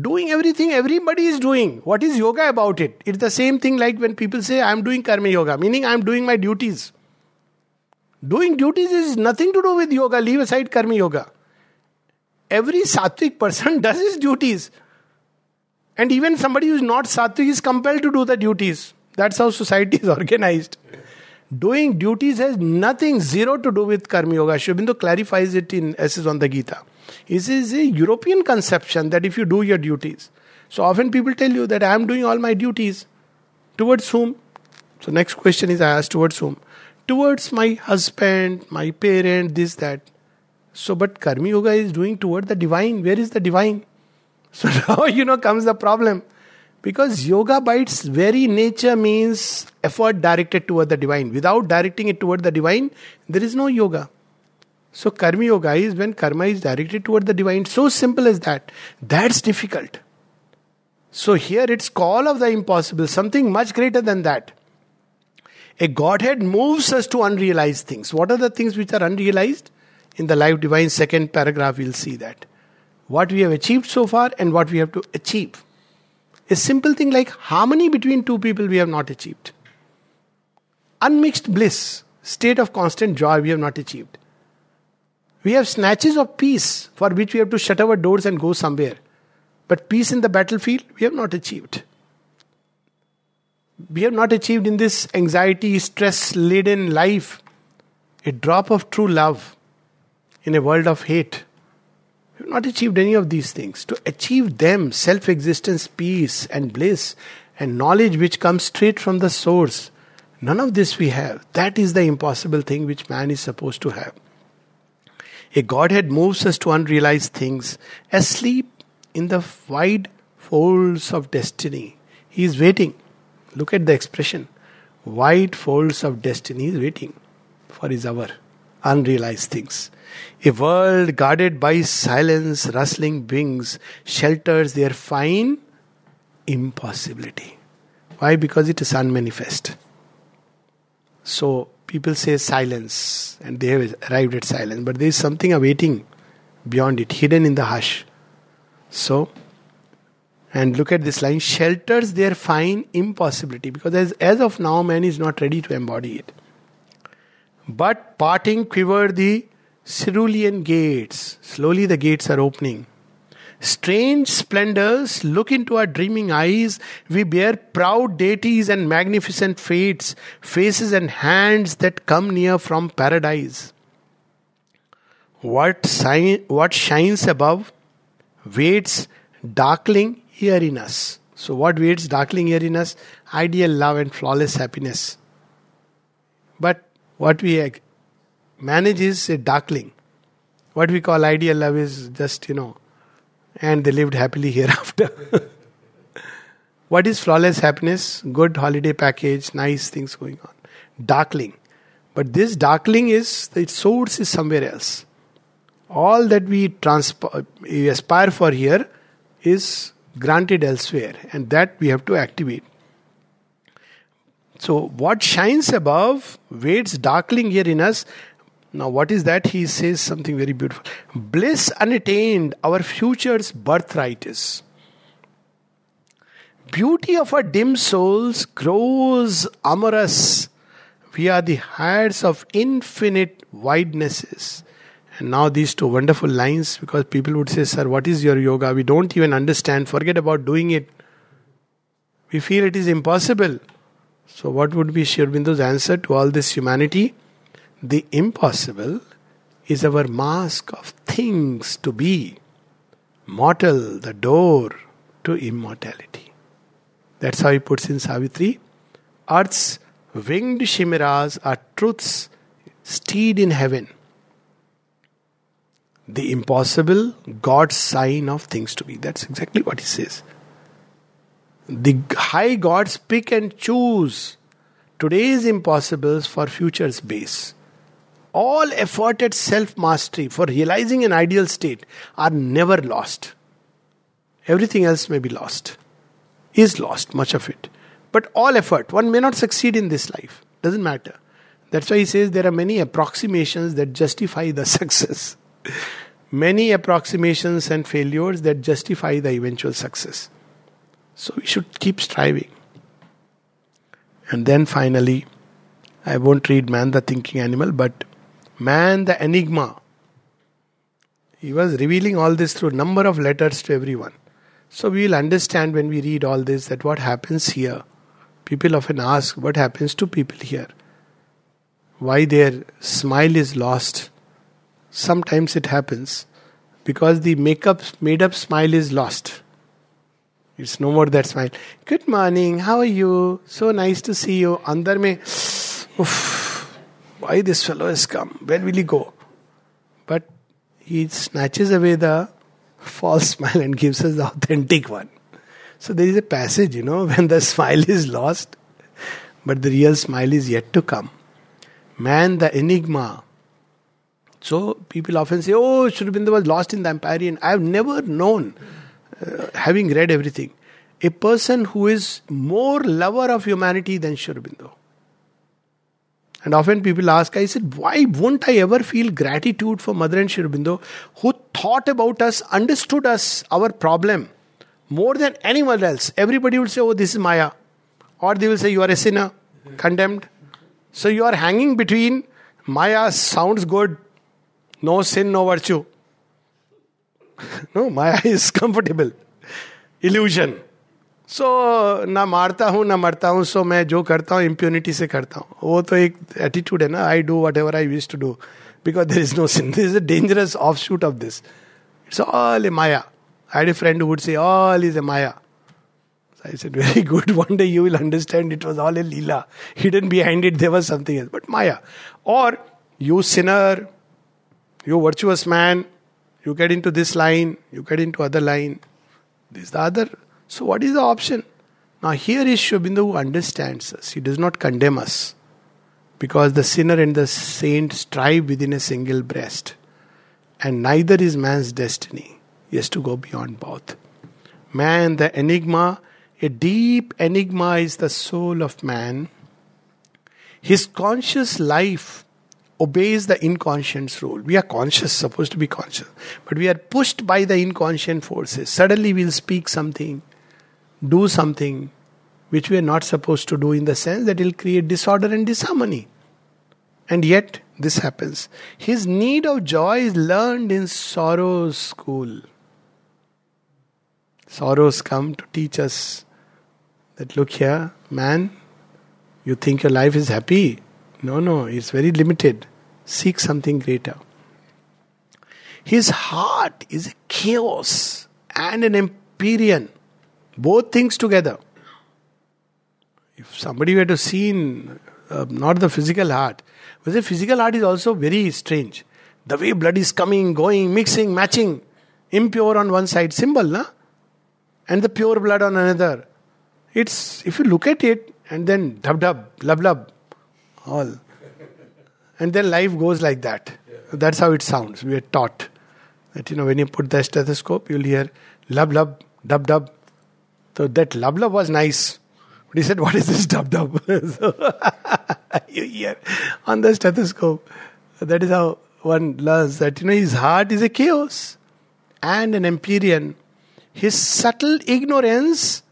Doing everything everybody is doing. What is yoga about it? It's the same thing like when people say, I'm doing karma yoga, meaning I'm doing my duties. Doing duties is nothing to do with yoga. Leave aside karma yoga. Every sattvic person does his duties. And even somebody who is not sattvic is compelled to do the duties. That's how society is organized. Doing duties has nothing, zero to do with karma yoga. Aurobindo clarifies it in Essays on the Gita. This is a European conception that if you do your duties. So often people tell you that I am doing all my duties. Towards whom? So next question is I ask towards whom? towards my husband, my parent, this, that. So, but Karma Yoga is doing toward the divine. Where is the divine? So now, you know, comes the problem. Because yoga by its very nature means effort directed toward the divine. Without directing it toward the divine, there is no yoga. So, karma yoga is when karma is directed toward the divine. So simple as that. That's difficult. So, here it's call of the impossible, something much greater than that. A Godhead moves us to unrealized things. What are the things which are unrealized? In the Life Divine second paragraph, we'll see that. What we have achieved so far and what we have to achieve. A simple thing like harmony between two people we have not achieved. Unmixed bliss, state of constant joy we have not achieved. We have snatches of peace for which we have to shut our doors and go somewhere. But peace in the battlefield, we have not achieved. We have not achieved in this anxiety, stress laden life a drop of true love in a world of hate. Have not achieved any of these things. To achieve them, self existence, peace, and bliss, and knowledge which comes straight from the source, none of this we have. That is the impossible thing which man is supposed to have. A Godhead moves us to unrealized things, asleep in the wide folds of destiny. He is waiting. Look at the expression. Wide folds of destiny. Is waiting for his hour. Unrealized things. A world guarded by silence, rustling wings, shelters their fine impossibility. Why? Because it is unmanifest. So people say silence, and they have arrived at silence, but there is something awaiting beyond it, hidden in the hush. So, and look at this line shelters their fine impossibility because as, as of now, man is not ready to embody it. But parting quiver the cerulean gates. Slowly the gates are opening. Strange splendors look into our dreaming eyes. We bear proud deities and magnificent fates, faces and hands that come near from paradise. What, sign, what shines above waits darkling here in us. So, what waits darkling here in us? Ideal love and flawless happiness. But what we manage is a darkling. What we call ideal love is just, you know, and they lived happily hereafter. what is flawless happiness? Good holiday package, nice things going on. Darkling. But this darkling is, its source is somewhere else. All that we, transp- we aspire for here is granted elsewhere, and that we have to activate. So, what shines above waits darkling here in us. Now, what is that? He says something very beautiful. Bliss unattained, our future's birthright is. Beauty of our dim souls grows amorous. We are the heights of infinite widenesses. And now these two wonderful lines, because people would say, Sir, what is your yoga? We don't even understand. Forget about doing it. We feel it is impossible. So, what would be Sri Aurobindo's answer to all this humanity? The impossible is our mask of things to be. Mortal, the door to immortality. That's how he puts in Savitri. Earth's winged chimeras are truths steed in heaven. The impossible, God's sign of things to be. That's exactly what he says. The high gods pick and choose today's impossibles for future's base. All effort at self mastery for realizing an ideal state are never lost. Everything else may be lost, is lost, much of it. But all effort, one may not succeed in this life, doesn't matter. That's why he says there are many approximations that justify the success. many approximations and failures that justify the eventual success. So we should keep striving. And then finally, I won't read Man the Thinking Animal, but Man the Enigma. He was revealing all this through number of letters to everyone. So we will understand when we read all this that what happens here. People often ask what happens to people here. Why their smile is lost. Sometimes it happens because the makeup made up smile is lost it's no more that smile. Good morning, how are you? So nice to see you. Andar Oof, why this fellow has come? Where will he go? But he snatches away the false smile and gives us the authentic one. So there is a passage, you know, when the smile is lost, but the real smile is yet to come. Man, the enigma. So people often say, Oh, Sri Aurobindo was lost in the Empyrean. I have never known uh, having read everything, a person who is more lover of humanity than Sri Aurobindo. And often people ask, I said, why won't I ever feel gratitude for Mother and Sri Aurobindo who thought about us, understood us, our problem, more than anyone else. Everybody will say, Oh, this is Maya. Or they will say, You are a sinner, condemned. So you are hanging between Maya sounds good, no sin, no virtue. no, Maya is comfortable. Illusion. सो ना मारता हूँ, ना मरता हूँ सो मैं जो करता हूँ इम्प्यूनिटी से करता हूँ। वो तो एक एटीट्यूड है ना I do whatever I wish to do because there is no sin this is a dangerous offshoot of this it's all a maya I day friend would say all is a maya I said very good one day you will understand it was all a leela hidden behind it there something is but maya और you sinner you virtuous man you cut in to this line you cut in to other line this the other So what is the option? Now here is Sri Aurobindo who understands us. He does not condemn us. Because the sinner and the saint strive within a single breast. And neither is man's destiny. He has to go beyond both. Man, the enigma, a deep enigma is the soul of man. His conscious life obeys the inconscient's rule. We are conscious, supposed to be conscious, but we are pushed by the inconscient forces. Suddenly we'll speak something, do something which we are not supposed to do in the sense that it will create disorder and disharmony. And yet, this happens. His need of joy is learned in sorrow's school. Sorrows come to teach us that look here, man, you think your life is happy. No, no, it's very limited. Seek something greater. His heart is a chaos and an empyrean, both things together. If somebody were to see in, uh, not the physical heart, but the physical heart is also very strange. The way blood is coming, going, mixing, matching, impure on one side, symbol, na? and the pure blood on another. It's if you look at it and then dub dub, lub lub, all. And then life goes like that. That's how it sounds. We are taught that you know when you put the stethoscope, you'll hear lub lub, dub dub. So that lub lub was nice. But he said, What is this dub dub? so you hear on the stethoscope. That is how one learns that you know his heart is a chaos and an empyrean his subtle ignorance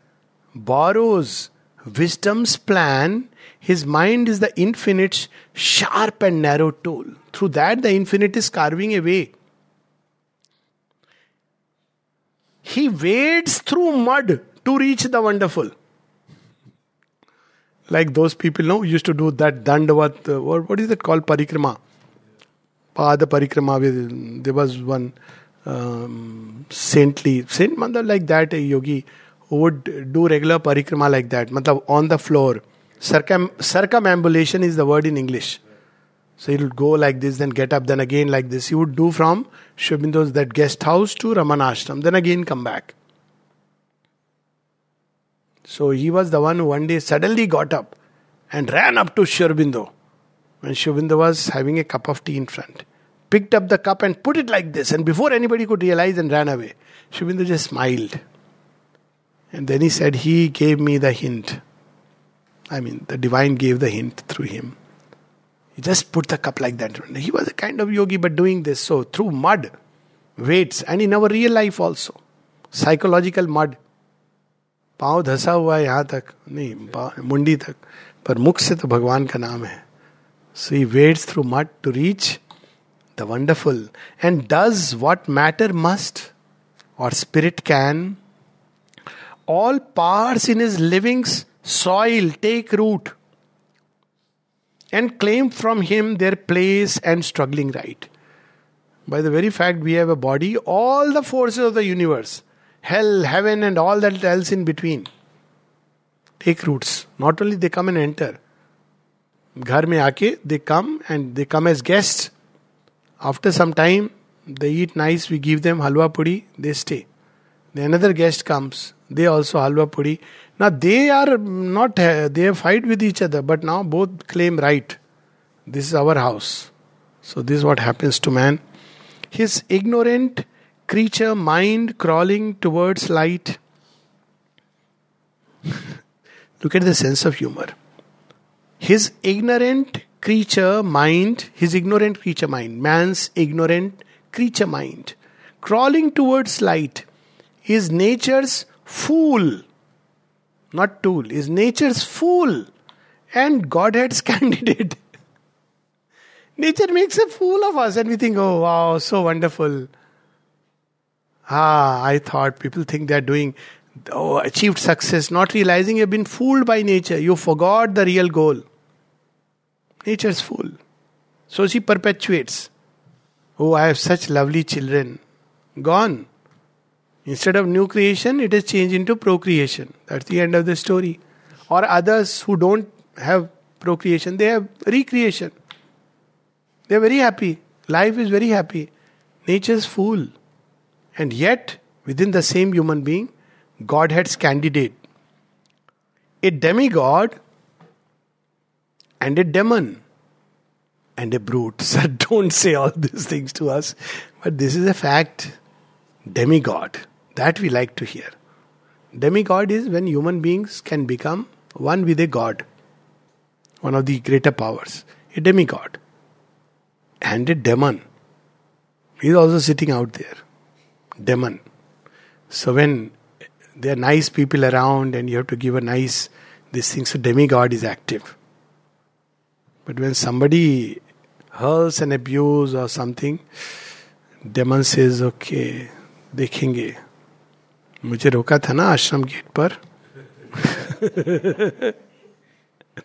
borrows wisdom's plan. His mind is the infinite's sharp and narrow tool. Through that, the infinite is carving a way. He wades through mud to reach the wonderful. Like those people know used to do that dandavat, uh, what is that called? Parikrama. Pada Parikrama. There was one um, saintly saint matlab like that a yogi who would do regular parikrama like that matlab on the floor Circum, circumambulation is the word in english so he would go like this then get up then again like this he would do from Sri that guest house to ramanashram then again come back so he was the one who one day suddenly got up and ran up to Sri Aurobindo when Sri Aurobindo was having a cup of tea in front picked up the cup and put it like this, and before anybody could realize and ran away. Sri just smiled. And then he said, He gave me the hint. I mean, the divine gave the hint through him. He just put the cup like that. He was a kind of yogi, but doing this so through mud, weights, and in our real life also. Psychological mud. पाँव धसा हुआ है यहाँ तक, नहीं मुंडी तक, पर मुख से तो भगवान का नाम है। So he wades through mud to reach the wonderful and does what matter must or spirit can all parts in is livings soil take root and claim from him their place and struggling right by the very fact we have a body all the forces of the universe hell, heaven, and all that else in between, take roots. Not only they come and enter, घर में आके they come and they come as guests after some time, they eat nice, we give them halwa puri, they stay. Then another guest comes, they also halwa puri. Now they are not, they fight with each other, but now both claim right. This is our house. So this is what happens to man. His ignorant creature mind crawling towards light. Look at the sense of humor. His ignorant creature mind, his ignorant creature mind, man's ignorant creature mind, crawling towards light, is nature's fool, not tool, is nature's fool and Godhead's candidate. Nature makes a fool of us and we think, oh wow, so wonderful. Ah, I thought people think they're doing, oh, achieved success, not realizing you've been fooled by nature. You forgot the real goal. Nature's fool. So she perpetuates. Oh, I have such lovely children. Gone. Instead of new creation, it has changed into procreation. That's the end of the story. Or others who don't have procreation, they have recreation. They are very happy. Life is very happy. Nature's fool. And yet, within the same human being, Godhead's candidate. A demigod and a demon and a brute. So don't say all these things to us. But this is a fact. Demigod. That we like to hear. Demigod is when human beings can become one with a god. One of the greater powers. A demigod. And a demon. He is also sitting out there. Demon. So when there are nice people around and you have to give a nice this thing, so demigod is active. But when somebody hurls and abuse or something, demon says, okay, देखेंगे मुझे रोका था ना आश्रम gate पर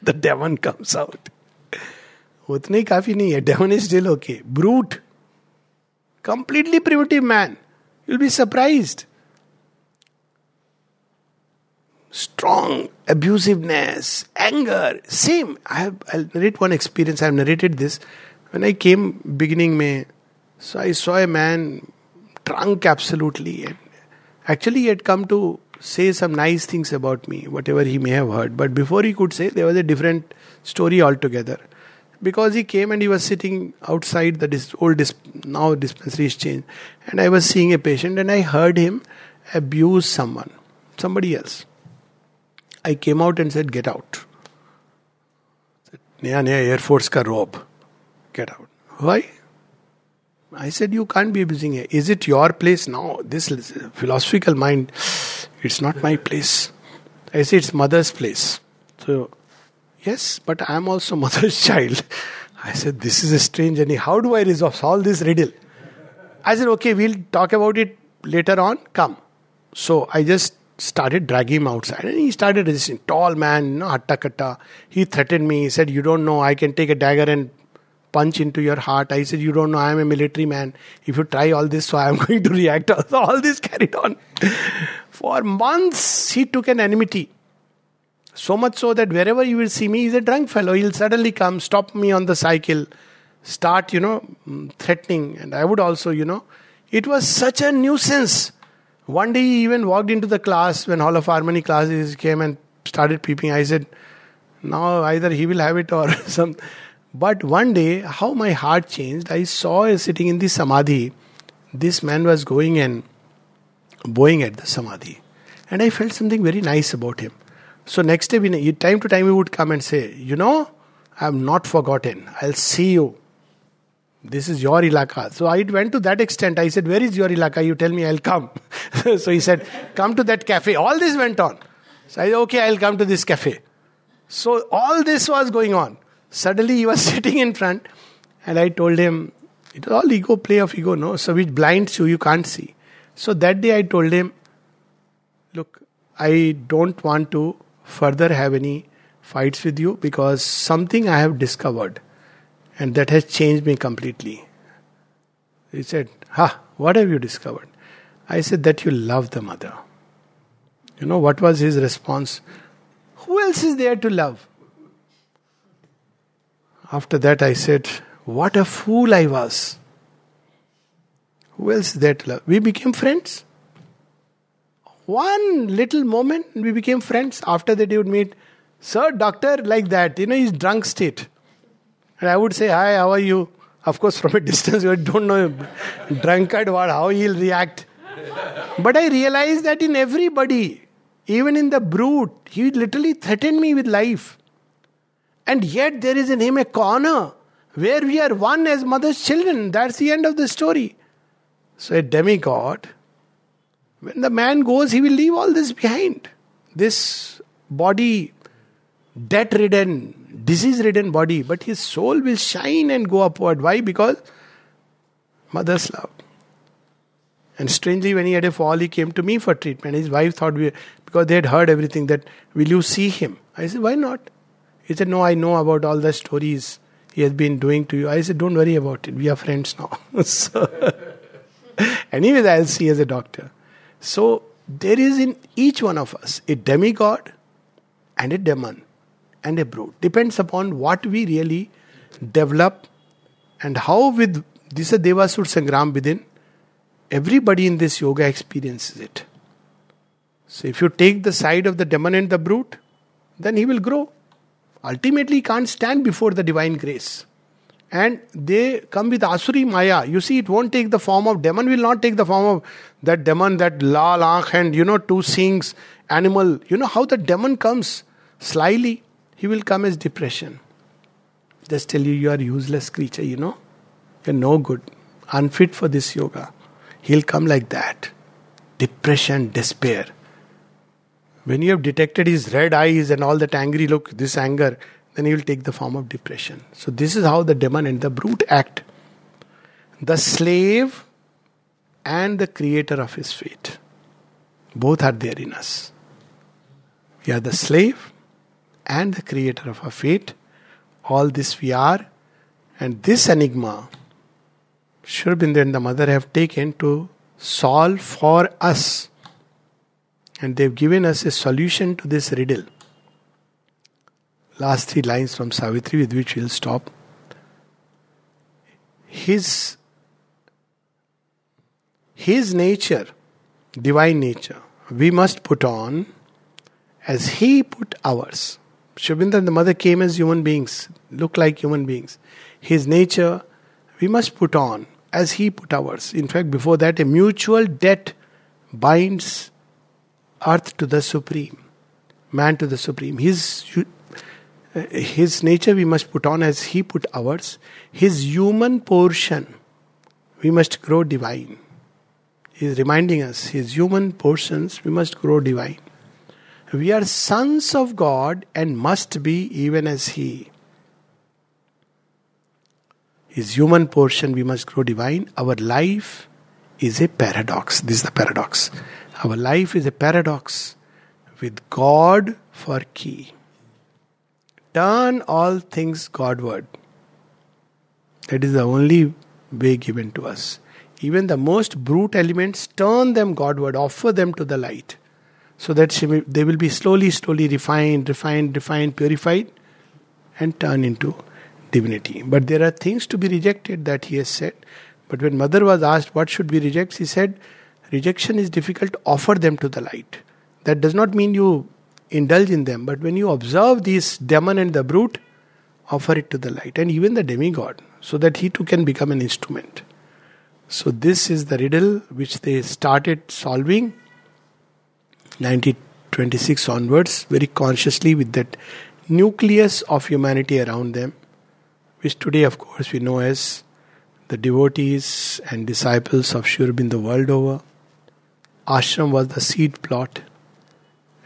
the demon comes out उतने ही काफ़ी नहीं है demon is still okay brute completely primitive man you'll be surprised. Strong abusiveness, anger, same. I have, I'll narrate one experience. I've narrated this. When I came beginning May, so I saw a man drunk absolutely. And actually, he had come to say some nice things about me, whatever he may have heard. But before he could say, there was a different story altogether because he came and he was sitting outside the old dis- now dispensary is changed and i was seeing a patient and i heard him abuse someone somebody else. I came out and said get out. Naya naya air force ka robe get out. Why? I said you can't be abusing it is it your place? Now this philosophical mind. It's not my place. I say it's mother's place. So Yes, but I am also mother's child. I said, This is a strange journey. How do I resolve solve this riddle? I said, Okay, we'll talk about it later on. Come. So I just started dragging him outside and he started resisting. Tall man, you know, hatta katta. He threatened me. He said, You don't know, I can take a dagger and punch into your heart. I said, You don't know, I am a military man. If you try all this, so I am going to react. So all this carried on. For months, he took an enmity. So much so that wherever you will see me, he's a drunk fellow. He'll suddenly come, stop me on the cycle, start, you know, mm, threatening. And I would also, you know, it was such a nuisance. One day he even walked into the class when Hall of Harmony classes came and started peeping. I said, now either he will have it or some. But one day, how my heart changed, I saw sitting in the Samadhi, this man was going and bowing at the Samadhi. And I felt something very nice about him. So next day, we, time to time, he would come and say, You know, I have not forgotten. I'll see you. This is your ilaka. So I went to that extent. I said, Where is your ilaka? You tell me, I'll come. so he said, Come to that cafe. All this went on. So I said, Okay, I'll come to this cafe. So all this was going on. Suddenly he was sitting in front, and I told him, It was all ego play of ego, no? So which blinds you, you can't see. So that day I told him, Look, I don't want to further have any fights with you because something I have discovered and that has changed me completely. He said, Ha, what have you discovered? I said that you love the mother. You know what was his response? Who else is there to love? After that, I said, What a fool I was. Who else is there to love? We became friends. One little moment, we became friends. After that, he would meet, Sir, doctor, like that. You know, he's drunk state. And I would say, Hi, how are you? Of course, from a distance, you don't know drunkard what, how he'll react. But I realized that in everybody, even in the brute, he literally threatened me with life. And yet, there is in him a corner where we are one as mother's children. That's the end of the story. So, a demigod When the man goes, he will leave all this behind. This body, debt ridden, disease ridden body, but his soul will shine and go upward. Why? Because mother's love. And strangely, when he had a fall, he came to me for treatment. His wife thought, we, because they had heard everything, that, Will you see him? I said, Why not? He said, No, I know about all the stories he has been doing to you. I said, Don't worry about it. We are friends now. so, anyways, I'll see as a doctor. So, there is in each one of us a demigod and a demon and a brute. Depends upon what we really develop and how with this is Devasur Sangram within Everybody in this yoga experiences it. So if you take the side of the demon and the brute, then he will grow. Ultimately, he can't stand before the divine grace. And they come with Asuri Maya. You see, it won't take the form of demon, will not take the form of that demon, that lal ankh and you know, two sings animal. You know how the demon comes slyly? He will come as depression. Just tell you, you are useless creature, you know. You're no good, unfit for this yoga. He'll come like that depression, despair. When you have detected his red eyes and all that angry look, this anger, then he will take the form of depression. So, this is how the demon and the brute act. The slave and the creator of his fate. Both are there in us. We are the slave and the creator of our fate. All this we are. And this enigma Sri Aurobindo and the mother have taken to solve for us. And they've given us a solution to this riddle. Last three lines from Savitri, with which we'll stop. His, his nature, divine nature, we must put on as He put ours. And the mother came as human beings, look like human beings. His nature we must put on as he put ours. In fact, before that, a mutual debt binds earth to the supreme, man to the supreme. His, his nature we must put on as he put ours. His human portion we must grow divine. He is reminding us his human portions we must grow divine. We are sons of God and must be even as He his human portion, we must grow divine. Our life is a paradox. This is the paradox. Our life is a paradox with God for key. Turn all things Godward. That is the only way given to us. Even the most brute elements, turn them Godward, offer them to the light, so that they will be slowly, slowly refined, refined, refined, purified, and turn into divinity. But there are things to be rejected that he has said. But when mother was asked what should be rejected, he said, rejection is difficult, offer them to the light. That does not mean you indulge in them, but when you observe these demon and the brute, offer it to the light, and even the demigod, so that he too can become an instrument. So, this is the riddle which they started solving 1926 onwards, very consciously with that nucleus of humanity around them which today, of course, we know as the devotees and disciples of Sri Aurobindo world over. Ashram was the seed plot,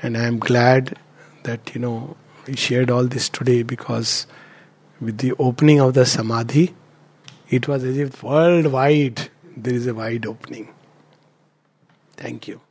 and I am glad that you know we shared all this today because with the opening of the Samadhi, it was as if worldwide there is a wide opening. Thank you.